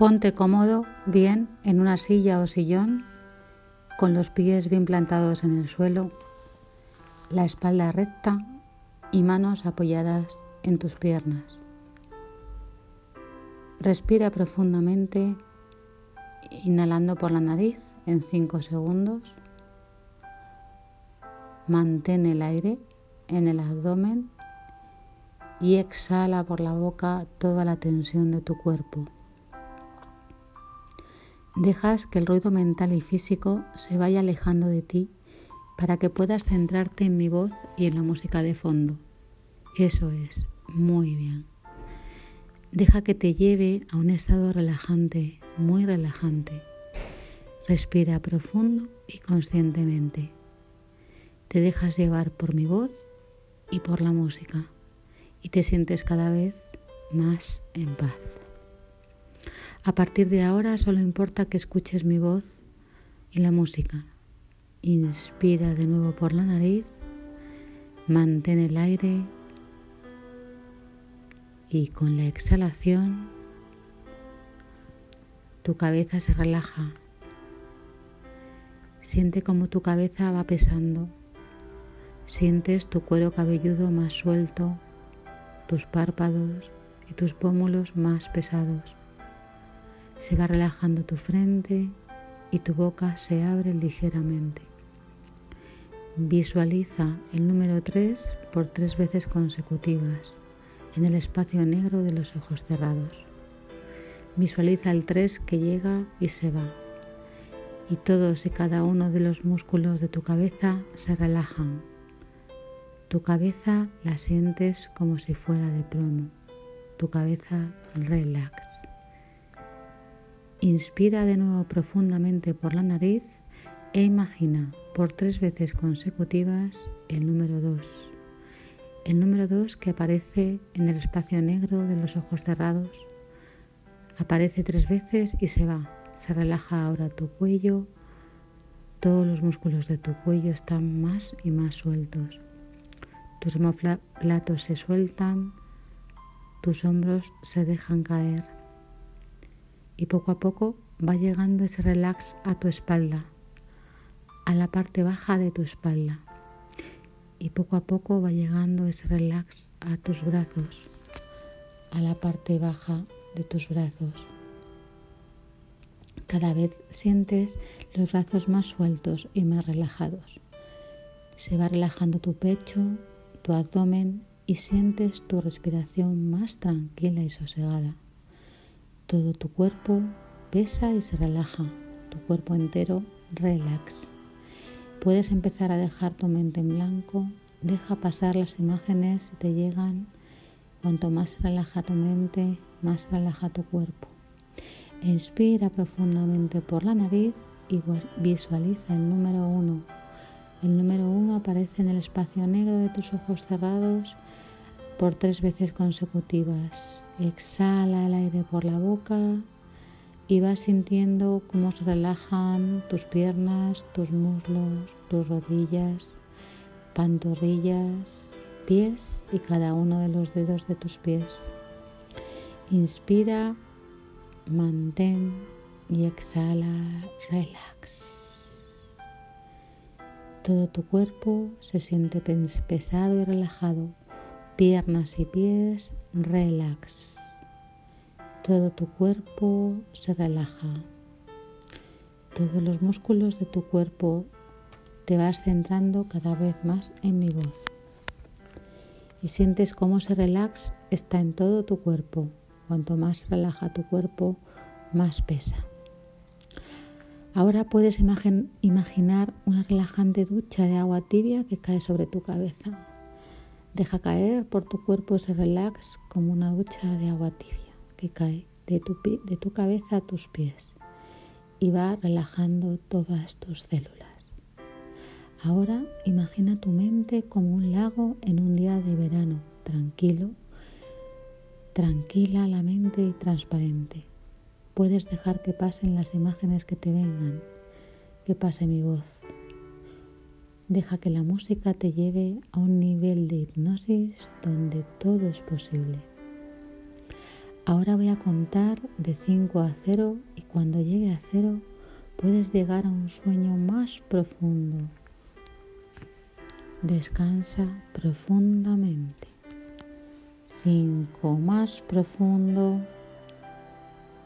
Ponte cómodo, bien, en una silla o sillón, con los pies bien plantados en el suelo, la espalda recta y manos apoyadas en tus piernas. Respira profundamente, inhalando por la nariz en 5 segundos. Mantén el aire en el abdomen y exhala por la boca toda la tensión de tu cuerpo. Dejas que el ruido mental y físico se vaya alejando de ti para que puedas centrarte en mi voz y en la música de fondo. Eso es, muy bien. Deja que te lleve a un estado relajante, muy relajante. Respira profundo y conscientemente. Te dejas llevar por mi voz y por la música y te sientes cada vez más en paz. A partir de ahora solo importa que escuches mi voz y la música. Inspira de nuevo por la nariz, mantén el aire y con la exhalación tu cabeza se relaja. Siente como tu cabeza va pesando. Sientes tu cuero cabelludo más suelto, tus párpados y tus pómulos más pesados. Se va relajando tu frente y tu boca se abre ligeramente. Visualiza el número 3 por tres veces consecutivas en el espacio negro de los ojos cerrados. Visualiza el 3 que llega y se va. Y todos y cada uno de los músculos de tu cabeza se relajan. Tu cabeza la sientes como si fuera de plomo. Tu cabeza relax. Inspira de nuevo profundamente por la nariz e imagina por tres veces consecutivas el número 2. El número 2 que aparece en el espacio negro de los ojos cerrados. Aparece tres veces y se va. Se relaja ahora tu cuello. Todos los músculos de tu cuello están más y más sueltos. Tus platos se sueltan, tus hombros se dejan caer y poco a poco va llegando ese relax a tu espalda, a la parte baja de tu espalda. Y poco a poco va llegando ese relax a tus brazos, a la parte baja de tus brazos. Cada vez sientes los brazos más sueltos y más relajados. Se va relajando tu pecho, tu abdomen y sientes tu respiración más tranquila y sosegada. Todo tu cuerpo pesa y se relaja, tu cuerpo entero relax. Puedes empezar a dejar tu mente en blanco, deja pasar las imágenes si te llegan. Cuanto más relaja tu mente, más relaja tu cuerpo. Inspira profundamente por la nariz y visualiza el número uno. El número uno aparece en el espacio negro de tus ojos cerrados por tres veces consecutivas. Exhala el aire por la boca y vas sintiendo cómo se relajan tus piernas, tus muslos, tus rodillas, pantorrillas, pies y cada uno de los dedos de tus pies. Inspira, mantén y exhala, relax. Todo tu cuerpo se siente pesado y relajado piernas y pies, relax. Todo tu cuerpo se relaja. Todos los músculos de tu cuerpo te vas centrando cada vez más en mi voz. Y sientes cómo ese relax está en todo tu cuerpo. Cuanto más relaja tu cuerpo, más pesa. Ahora puedes imaginar una relajante ducha de agua tibia que cae sobre tu cabeza. Deja caer por tu cuerpo ese relax como una ducha de agua tibia que cae de tu, de tu cabeza a tus pies y va relajando todas tus células. Ahora imagina tu mente como un lago en un día de verano, tranquilo, tranquila la mente y transparente. Puedes dejar que pasen las imágenes que te vengan, que pase mi voz, Deja que la música te lleve a un nivel de hipnosis donde todo es posible. Ahora voy a contar de 5 a 0 y cuando llegue a 0 puedes llegar a un sueño más profundo. Descansa profundamente. 5 más profundo.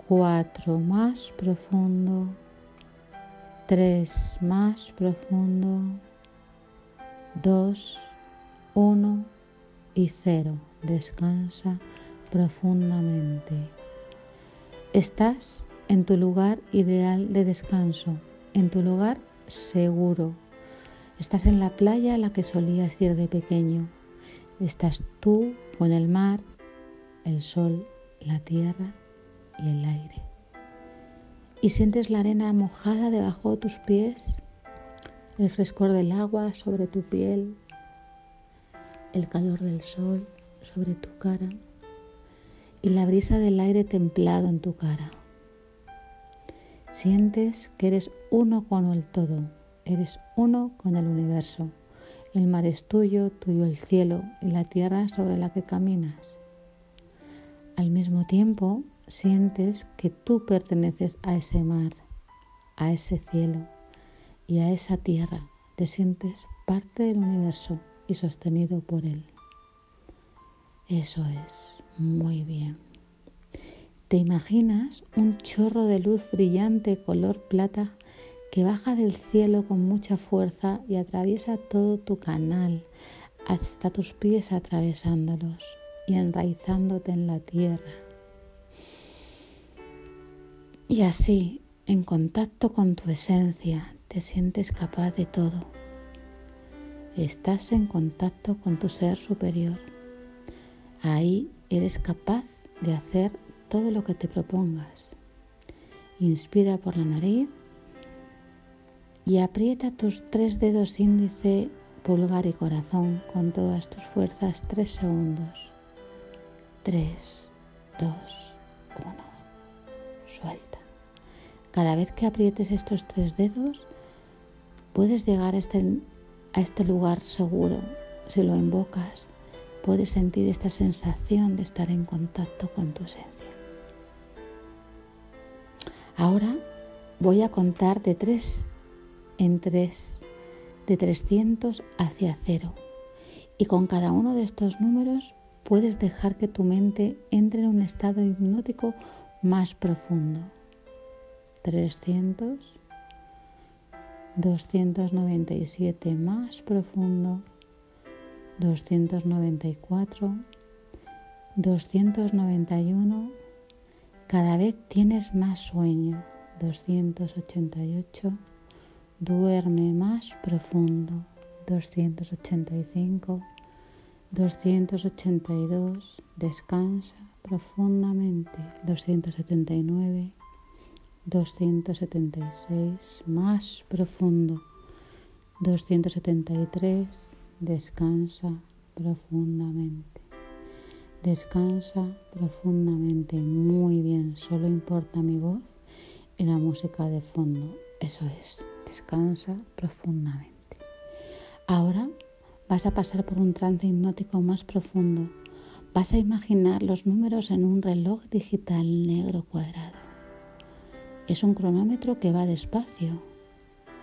4 más profundo. 3 más profundo. 2, 1 y 0. Descansa profundamente. Estás en tu lugar ideal de descanso, en tu lugar seguro. Estás en la playa a la que solías ir de pequeño. Estás tú con el mar, el sol, la tierra y el aire. Y sientes la arena mojada debajo de tus pies, el frescor del agua sobre tu piel, el calor del sol sobre tu cara y la brisa del aire templado en tu cara. Sientes que eres uno con el todo, eres uno con el universo. El mar es tuyo, tuyo el cielo y la tierra sobre la que caminas. Al mismo tiempo, sientes que tú perteneces a ese mar, a ese cielo y a esa tierra. Te sientes parte del universo y sostenido por él. Eso es, muy bien. ¿Te imaginas un chorro de luz brillante color plata que baja del cielo con mucha fuerza y atraviesa todo tu canal hasta tus pies atravesándolos y enraizándote en la tierra? Y así, en contacto con tu esencia, te sientes capaz de todo. Estás en contacto con tu ser superior Ahí eres capaz de hacer todo lo que te propongas. Inspira por la nariz y aprieta tus tres dedos índice, pulgar y corazón con todas tus fuerzas tres segundos. Tres, dos, uno. Suelta. Cada vez que aprietes estos tres dedos, puedes llegar a este, a este lugar seguro si lo invocas puedes sentir esta sensación de estar en contacto con tu esencia. Ahora voy a contar de 3 en 3, de 300 hacia cero. Y con cada uno de estos números puedes dejar que tu mente entre en un estado hipnótico más profundo. 300, 297 más profundo, 294, 291, cada vez tienes más sueño, 288, duerme más profundo, 285, 282, descansa profundamente, 279, 276, más profundo, 273, Descansa profundamente. Descansa profundamente. Muy bien. Solo importa mi voz y la música de fondo. Eso es. Descansa profundamente. Ahora vas a pasar por un trance hipnótico más profundo. Vas a imaginar los números en un reloj digital negro cuadrado. Es un cronómetro que va despacio,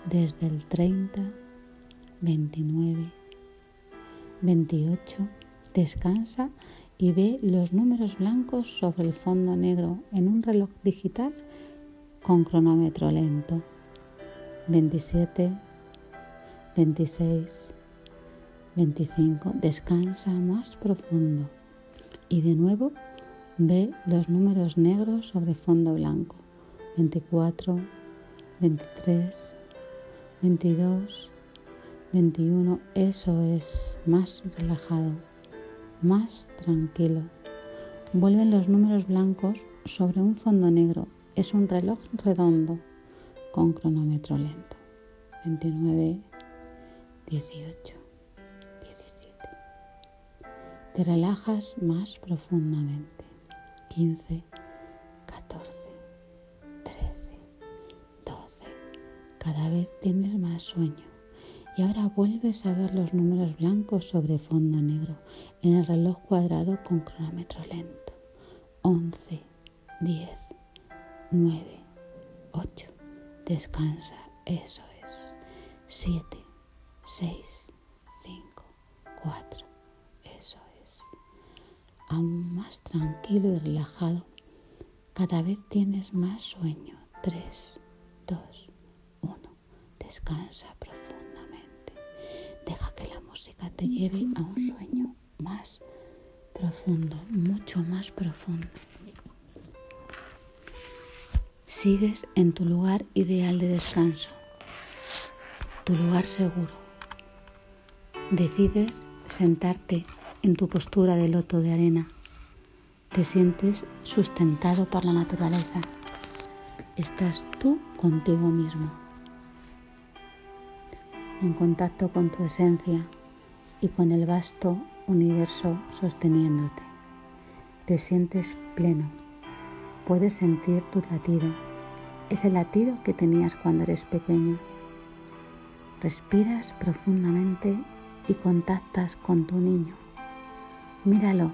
desde el 30, 29, 28. Descansa y ve los números blancos sobre el fondo negro en un reloj digital con cronómetro lento. 27, 26, 25. Descansa más profundo. Y de nuevo ve los números negros sobre fondo blanco. 24, 23, 22, 21. Eso es, más relajado, más tranquilo. Vuelven los números blancos sobre un fondo negro. Es un reloj redondo con cronómetro lento. 29, 18, 17. Te relajas más profundamente. 15, vez tienes más sueño. Y ahora vuelves a ver los números blancos sobre fondo negro en el reloj cuadrado con cronómetro lento. 11, 10, 9, 8. Descansa, eso es. 7, 6, 5, 4. Eso es. Aún más tranquilo y relajado. Cada vez tienes más sueño. 3, 2, 1. Descansa profundamente. Deja que la música te lleve a un sueño más profundo, mucho más profundo. Sigues en tu lugar ideal de descanso, tu lugar seguro. Decides sentarte en tu postura de loto de arena. Te sientes sustentado por la naturaleza. Estás tú contigo mismo, en contacto con tu esencia y con el vasto universo sosteniéndote. Te sientes pleno. Puedes sentir tu latido. Es el latido que tenías cuando eres pequeño. Respiras profundamente y contactas con tu niño. Míralo,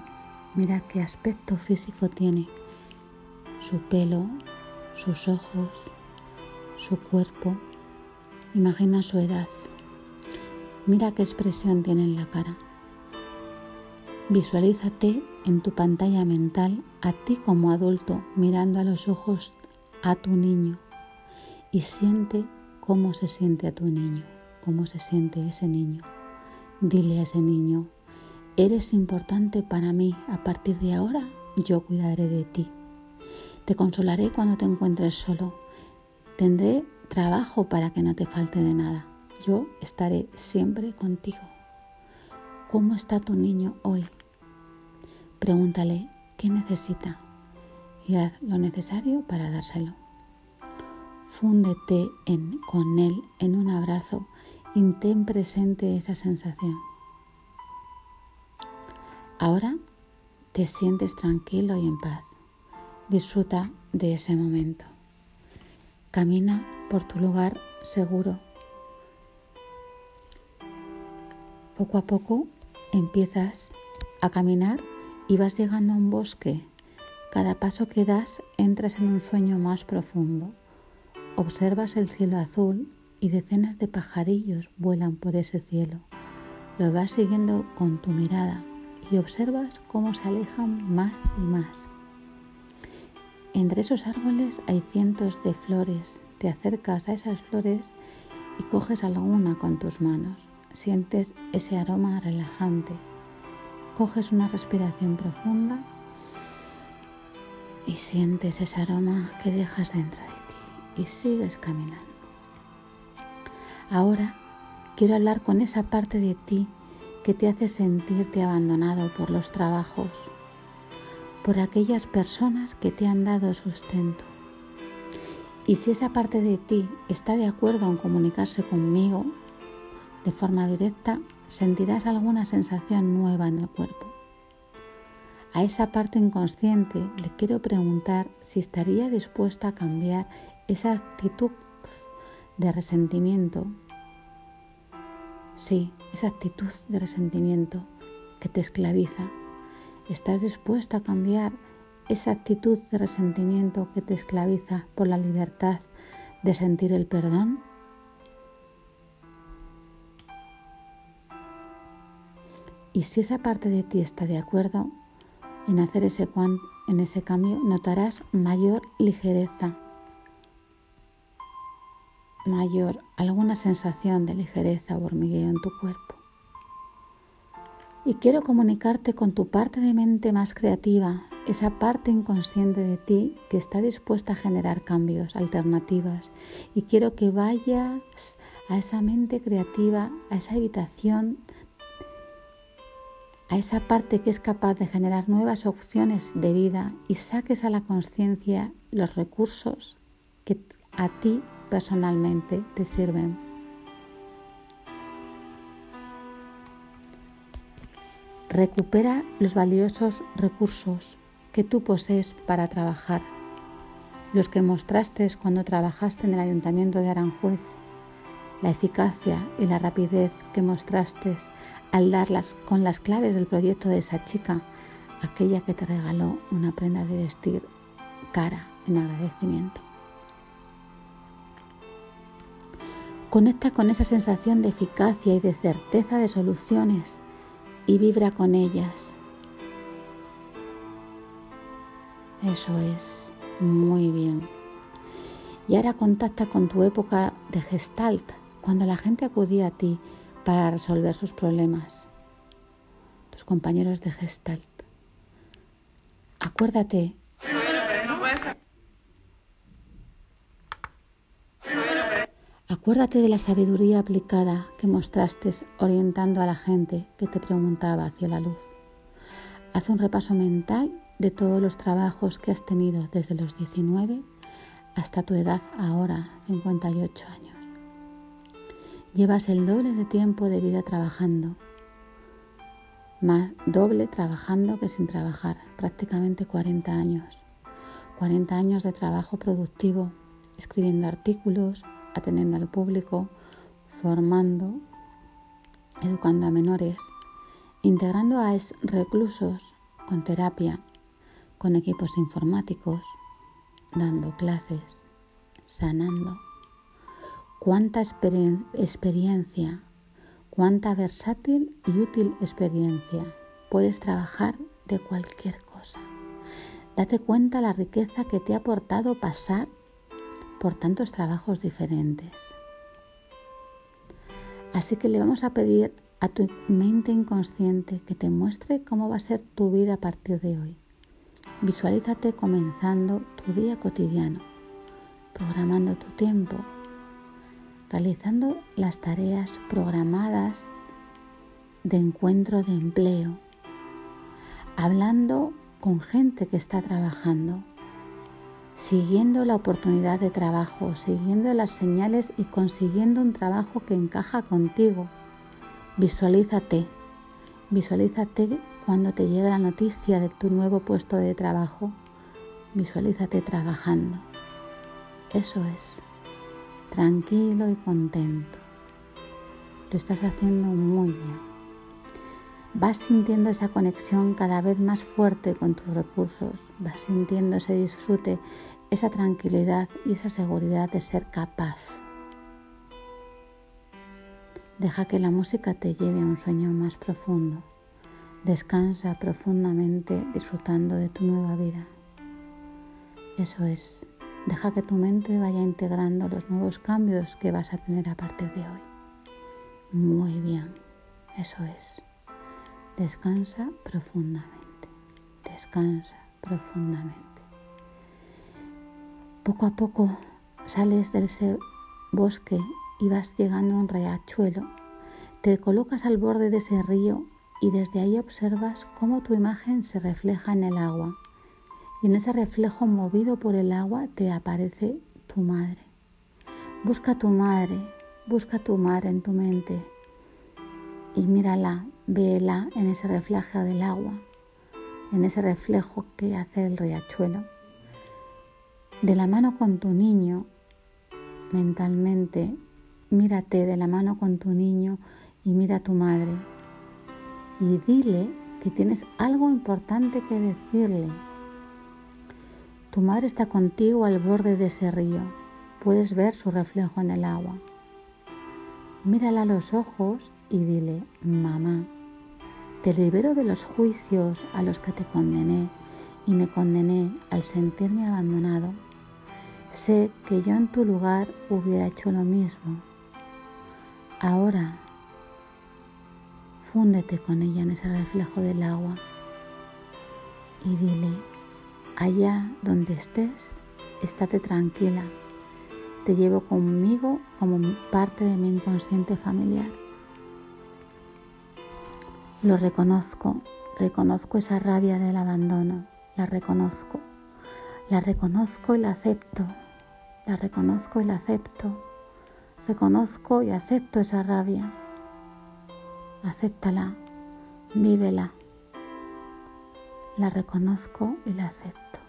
mira qué aspecto físico tiene. Su pelo, sus ojos, su cuerpo. Imagina su edad. Mira qué expresión tiene en la cara. Visualízate en tu pantalla mental a ti como adulto mirando a los ojos a tu niño y siente cómo se siente a tu niño, cómo se siente ese niño. Dile a ese niño, eres importante para mí, a partir de ahora yo cuidaré de ti. Te consolaré cuando te encuentres solo. Tendré trabajo para que no te falte de nada. Yo estaré siempre contigo. ¿Cómo está tu niño hoy? Pregúntale qué necesita y haz lo necesario para dárselo. Fúndete en, con él en un abrazo y ten presente esa sensación. Ahora te sientes tranquilo y en paz. Disfruta de ese momento. Camina por tu lugar seguro. Poco a poco empiezas a caminar y vas llegando a un bosque. Cada paso que das entras en un sueño más profundo. Observas el cielo azul y decenas de pajarillos vuelan por ese cielo. Lo vas siguiendo con tu mirada y observas cómo se alejan más y más. Entre esos árboles hay cientos de flores. Te acercas a esas flores y coges alguna con tus manos. Sientes ese aroma relajante Coges una respiración profunda y sientes ese aroma que dejas dentro de ti y sigues caminando. Ahora quiero hablar con esa parte de ti que te hace sentirte abandonado por los trabajos, por aquellas personas que te han dado sustento. Y si esa parte de ti está de acuerdo en comunicarse conmigo de forma directa, sentirás alguna sensación nueva en el cuerpo. A esa parte inconsciente le quiero preguntar si estaría dispuesta a cambiar esa actitud de resentimiento. Sí, esa actitud de resentimiento que te esclaviza. ¿Estás dispuesta a cambiar esa actitud de resentimiento que te esclaviza por la libertad de sentir el perdón? Y si esa parte de ti está de acuerdo en hacer ese, en ese cambio, notarás mayor ligereza, mayor alguna sensación de ligereza o hormigueo en tu cuerpo. Y quiero comunicarte con tu parte de mente más creativa, esa parte inconsciente de ti que está dispuesta a generar cambios, alternativas. Y quiero que vayas a esa mente creativa, a esa habitación a esa parte que es capaz de generar nuevas opciones de vida y saques a la conciencia los recursos que a ti personalmente te sirven. Recupera los valiosos recursos que tú posees para trabajar, los que mostraste cuando trabajaste en el Ayuntamiento de Aranjuez la eficacia y la rapidez que mostraste al darlas con las claves del proyecto de esa chica aquella que te regaló una prenda de vestir cara en agradecimiento. Conecta con esa sensación de eficacia y de certeza de soluciones y vibra con ellas. Eso es, muy bien. Y ahora contacta con tu época de gestalt, cuando la gente acudía a ti para resolver sus problemas. Tus compañeros de gestalt. Acuérdate Acuérdate de la sabiduría aplicada que mostraste orientando a la gente que te preguntaba hacia la luz. Haz un repaso mental de todos los trabajos que has tenido desde los 19 hasta tu edad ahora, 58 años. Llevas el doble de tiempo de vida trabajando, más doble trabajando que sin trabajar, prácticamente 40 años. 40 años de trabajo productivo, escribiendo artículos, atendiendo al público, formando, educando a menores, integrando a reclusos con terapia, con equipos informáticos, dando clases, sanando. Cuánta experiencia, cuánta versátil y útil experiencia. Puedes trabajar de cualquier cosa. Date cuenta la riqueza que te ha aportado pasar por tantos trabajos diferentes. Así que le vamos a pedir a tu mente inconsciente que te muestre cómo va a ser tu vida a partir de hoy. Visualízate comenzando tu día cotidiano, programando tu tiempo, realizando las tareas programadas de encuentro de empleo, hablando con gente que está trabajando, siguiendo la oportunidad de trabajo, siguiendo las señales y consiguiendo un trabajo que encaja contigo. Visualízate, visualízate cuando te llegue la noticia de tu nuevo puesto de trabajo. Visualízate trabajando. Eso es, tranquilo y contento. Lo estás haciendo muy bien. Vas sintiendo esa conexión cada vez más fuerte con tus recursos, vas sintiendo ese disfrute, esa tranquilidad y esa seguridad de ser capaz. Deja que la música te lleve a un sueño más profundo. Descansa profundamente disfrutando de tu nueva vida. Eso es, deja que tu mente vaya integrando los nuevos cambios que vas a tener a partir de hoy. Muy bien, eso es. Descansa profundamente, descansa profundamente. Poco a poco sales de ese bosque y vas llegando a un riachuelo. Te colocas al borde de ese río y desde ahí observas cómo tu imagen se refleja en el agua. Y en ese reflejo movido por el agua te aparece tu madre. Busca a tu madre, busca a tu madre en tu mente y mírala, véela en ese reflejo del agua, en ese reflejo que hace el riachuelo. De la mano con tu niño, mentalmente, mírate de la mano con tu niño y mira a tu madre y dile que tienes algo importante que decirle. Tu madre está contigo al borde de ese río. Puedes ver su reflejo en el agua. Mírala a los ojos y dile, mamá, te libero de los juicios a los que te condené y me condené al sentirme abandonado. Sé que yo en tu lugar hubiera hecho lo mismo. Ahora, fúndete con ella en ese reflejo del agua y dile, allá donde estés, estate tranquila. Te llevo conmigo como parte de mi inconsciente familiar. Lo reconozco, reconozco esa rabia del abandono, la reconozco, la reconozco y la acepto, la reconozco y la acepto, reconozco y acepto esa rabia. Acéptala, vívela, la reconozco y la acepto.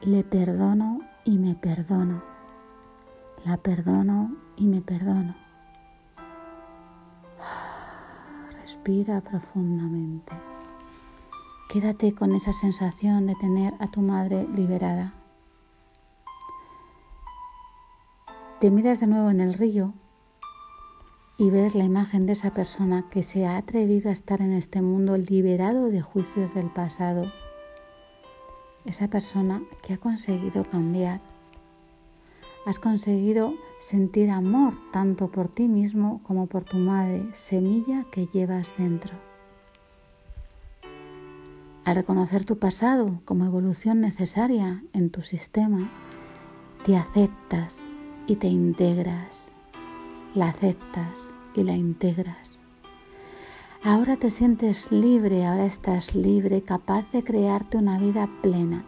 Le perdono y me perdono, la perdono y me perdono Respira profundamente. Quédate con esa sensación de tener a tu madre liberada. Te miras de nuevo en el río y ves la imagen de esa persona que se ha atrevido a estar en este mundo liberado de juicios del pasado. Esa persona que ha conseguido cambiar. Has conseguido sentir amor tanto por ti mismo como por tu madre, semilla que llevas dentro. Al reconocer tu pasado como evolución necesaria en tu sistema, te aceptas y te integras. La aceptas y la integras. Ahora te sientes libre, ahora estás libre, capaz de crearte una vida plena.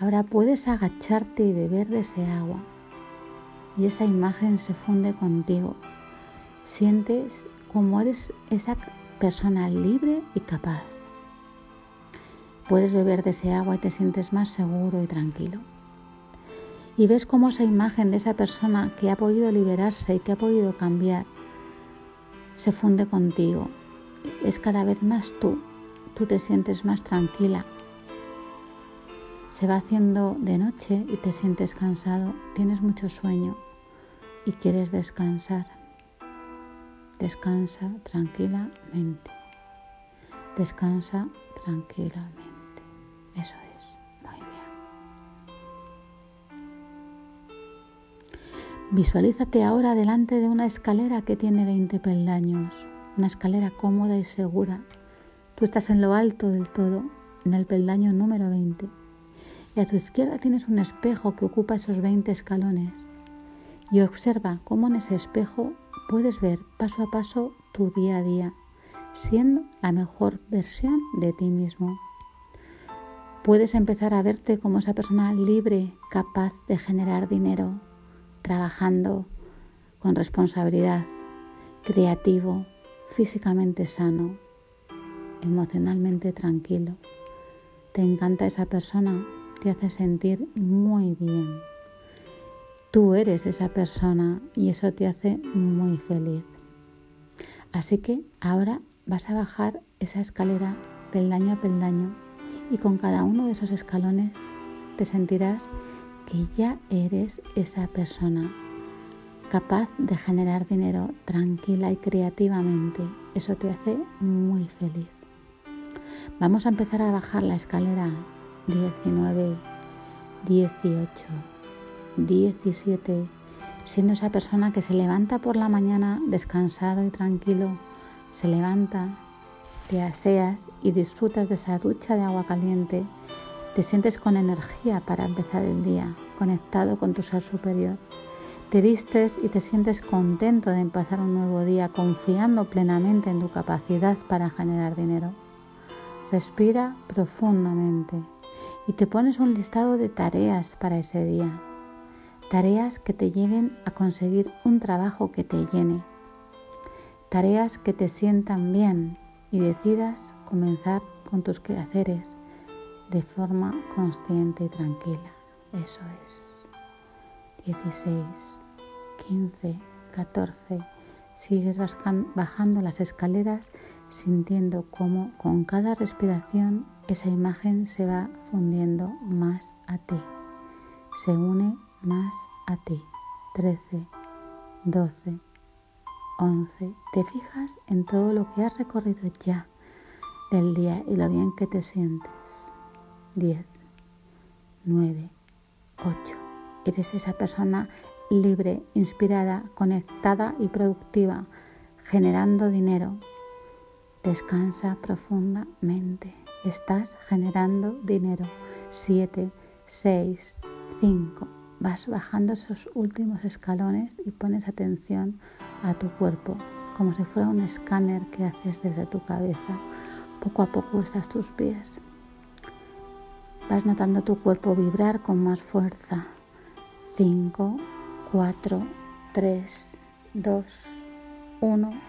Ahora puedes agacharte y beber de ese agua. Y esa imagen se funde contigo. Sientes como eres esa persona libre y capaz. Puedes beber de ese agua y te sientes más seguro y tranquilo. Y ves cómo esa imagen de esa persona que ha podido liberarse y que ha podido cambiar se funde contigo. Es cada vez más tú. Tú te sientes más tranquila. Se va haciendo de noche y te sientes cansado, tienes mucho sueño y quieres descansar. Descansa tranquilamente. Descansa tranquilamente. Eso es. Visualízate ahora delante de una escalera que tiene 20 peldaños. Una escalera cómoda y segura. Tú estás en lo alto del todo, en el peldaño número 20. Y a tu izquierda tienes un espejo que ocupa esos 20 escalones. Y observa cómo en ese espejo puedes ver paso a paso tu día a día, siendo la mejor versión de ti mismo puedes empezar a verte como esa persona libre, capaz de generar dinero, trabajando con responsabilidad, creativo, físicamente sano, emocionalmente tranquilo. Te encanta esa persona, te hace sentir muy bien. Tú eres esa persona y eso te hace muy feliz. Así que ahora vas a bajar esa escalera peldaño a peldaño y con cada uno de esos escalones te sentirás que ya eres esa persona capaz de generar dinero tranquila y creativamente. Eso te hace muy feliz. Vamos a empezar a bajar la escalera 19, 18, 17, siendo esa persona que se levanta por la mañana descansado y tranquilo, se levanta, te aseas y disfrutas de esa ducha de agua caliente, te sientes con energía para empezar el día, conectado con tu ser superior. Te vistes y te sientes contento de empezar un nuevo día, confiando plenamente en tu capacidad para generar dinero. Respira profundamente y te pones un listado de tareas para ese día. Tareas que te lleven a conseguir un trabajo que te llene. Tareas que te sientan bien, y decidas comenzar con tus quehaceres de forma consciente y tranquila. Eso es. 16, 15, 14. Sigues bajando las escaleras sintiendo cómo con cada respiración esa imagen se va fundiendo más a ti. Se une más a ti. 13, 12, 11. Te fijas en todo lo que has recorrido ya del día y lo bien que te sientes. 10. 9. 8. Eres esa persona libre, inspirada, conectada y productiva, generando dinero. Descansa profundamente. Estás generando dinero. 7, 6, 5. Vas bajando esos últimos escalones y pones atención a tu cuerpo, como si fuera un escáner que haces desde tu cabeza. Poco a poco estás tus pies. Vas notando tu cuerpo vibrar con más fuerza. 5, 4, 3, 2, 1,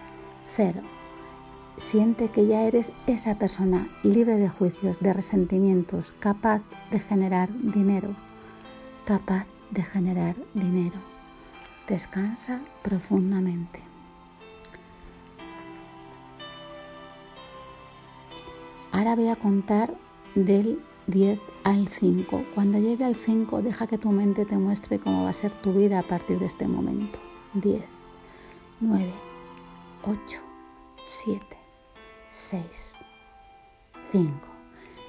0. Siente que ya eres esa persona libre de juicios, de resentimientos, capaz de generar dinero, capaz de generar dinero. Descansa profundamente. Ahora voy a contar del 10 al 5. Cuando llegue al 5, deja que tu mente te muestre cómo va a ser tu vida a partir de este momento. 10, 9, 8, 7, 6, 5.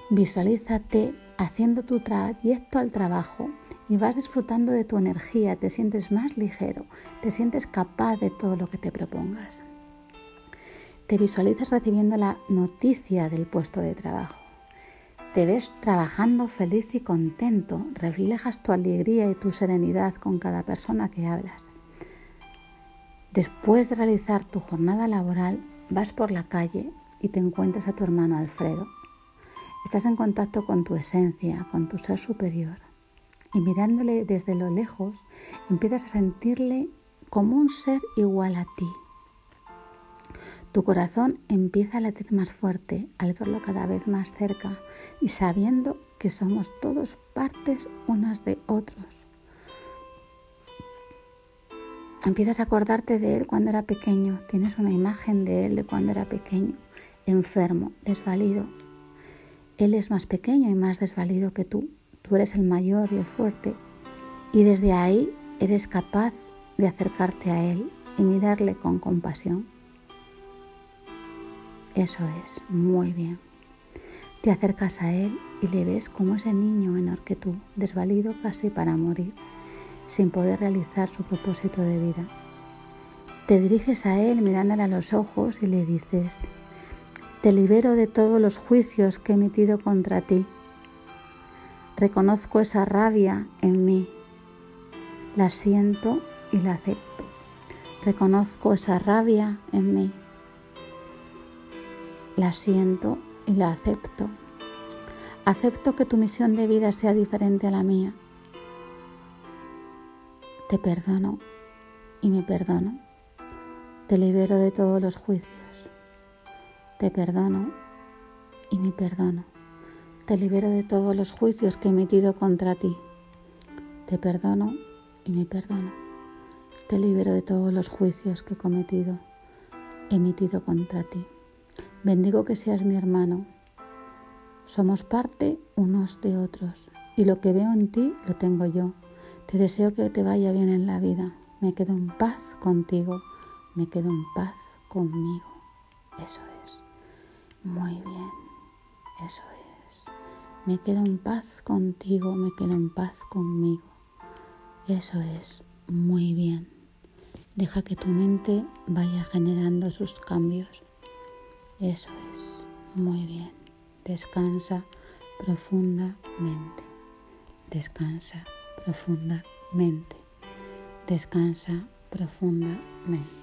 Visualízate haciendo tu trayecto al trabajo y vas disfrutando de tu energía, te sientes más ligero, te sientes capaz de todo lo que te propongas. Te visualizas recibiendo la noticia del puesto de trabajo. Te ves trabajando feliz y contento, reflejas tu alegría y tu serenidad con cada persona que hablas. Después de realizar tu jornada laboral, vas por la calle y te encuentras a tu hermano Alfredo. Estás en contacto con tu esencia, con tu ser superior y mirándole desde lo lejos, empiezas a sentirle como un ser igual a ti. Tu corazón empieza a latir más fuerte al verlo cada vez más cerca y sabiendo que somos todos partes unas de otros. Empiezas a acordarte de él cuando era pequeño, tienes una imagen de él de cuando era pequeño, enfermo, desvalido. Él es más pequeño y más desvalido que tú, tú eres el mayor y el fuerte, y desde ahí eres capaz de acercarte a Él y mirarle con compasión. Eso es, muy bien. Te acercas a Él y le ves como ese niño menor que tú, desvalido casi para morir, sin poder realizar su propósito de vida. Te diriges a Él mirándole a los ojos y le dices, te libero de todos los juicios que he emitido contra ti Reconozco esa rabia en mí. La siento y la acepto. Reconozco esa rabia en mí. La siento y la acepto. Acepto que tu misión de vida sea diferente a la mía. Te perdono y me perdono. Te libero de todos los juicios. Te perdono y me perdono. Te libero de todos los juicios que he emitido contra ti. Te perdono y me perdono. Te libero de todos los juicios que he cometido, emitido contra ti. Bendigo que seas mi hermano. Somos parte unos de otros y lo que veo en ti lo tengo yo. Te deseo que te vaya bien en la vida. Me quedo en paz contigo. Me quedo en paz conmigo. Eso es. Muy bien. Eso es. Me quedo en paz contigo, me quedo en paz conmigo. Eso es muy bien. Deja que tu mente vaya generando sus cambios. Eso es muy bien. Descansa profundamente. Descansa profundamente. Descansa profundamente.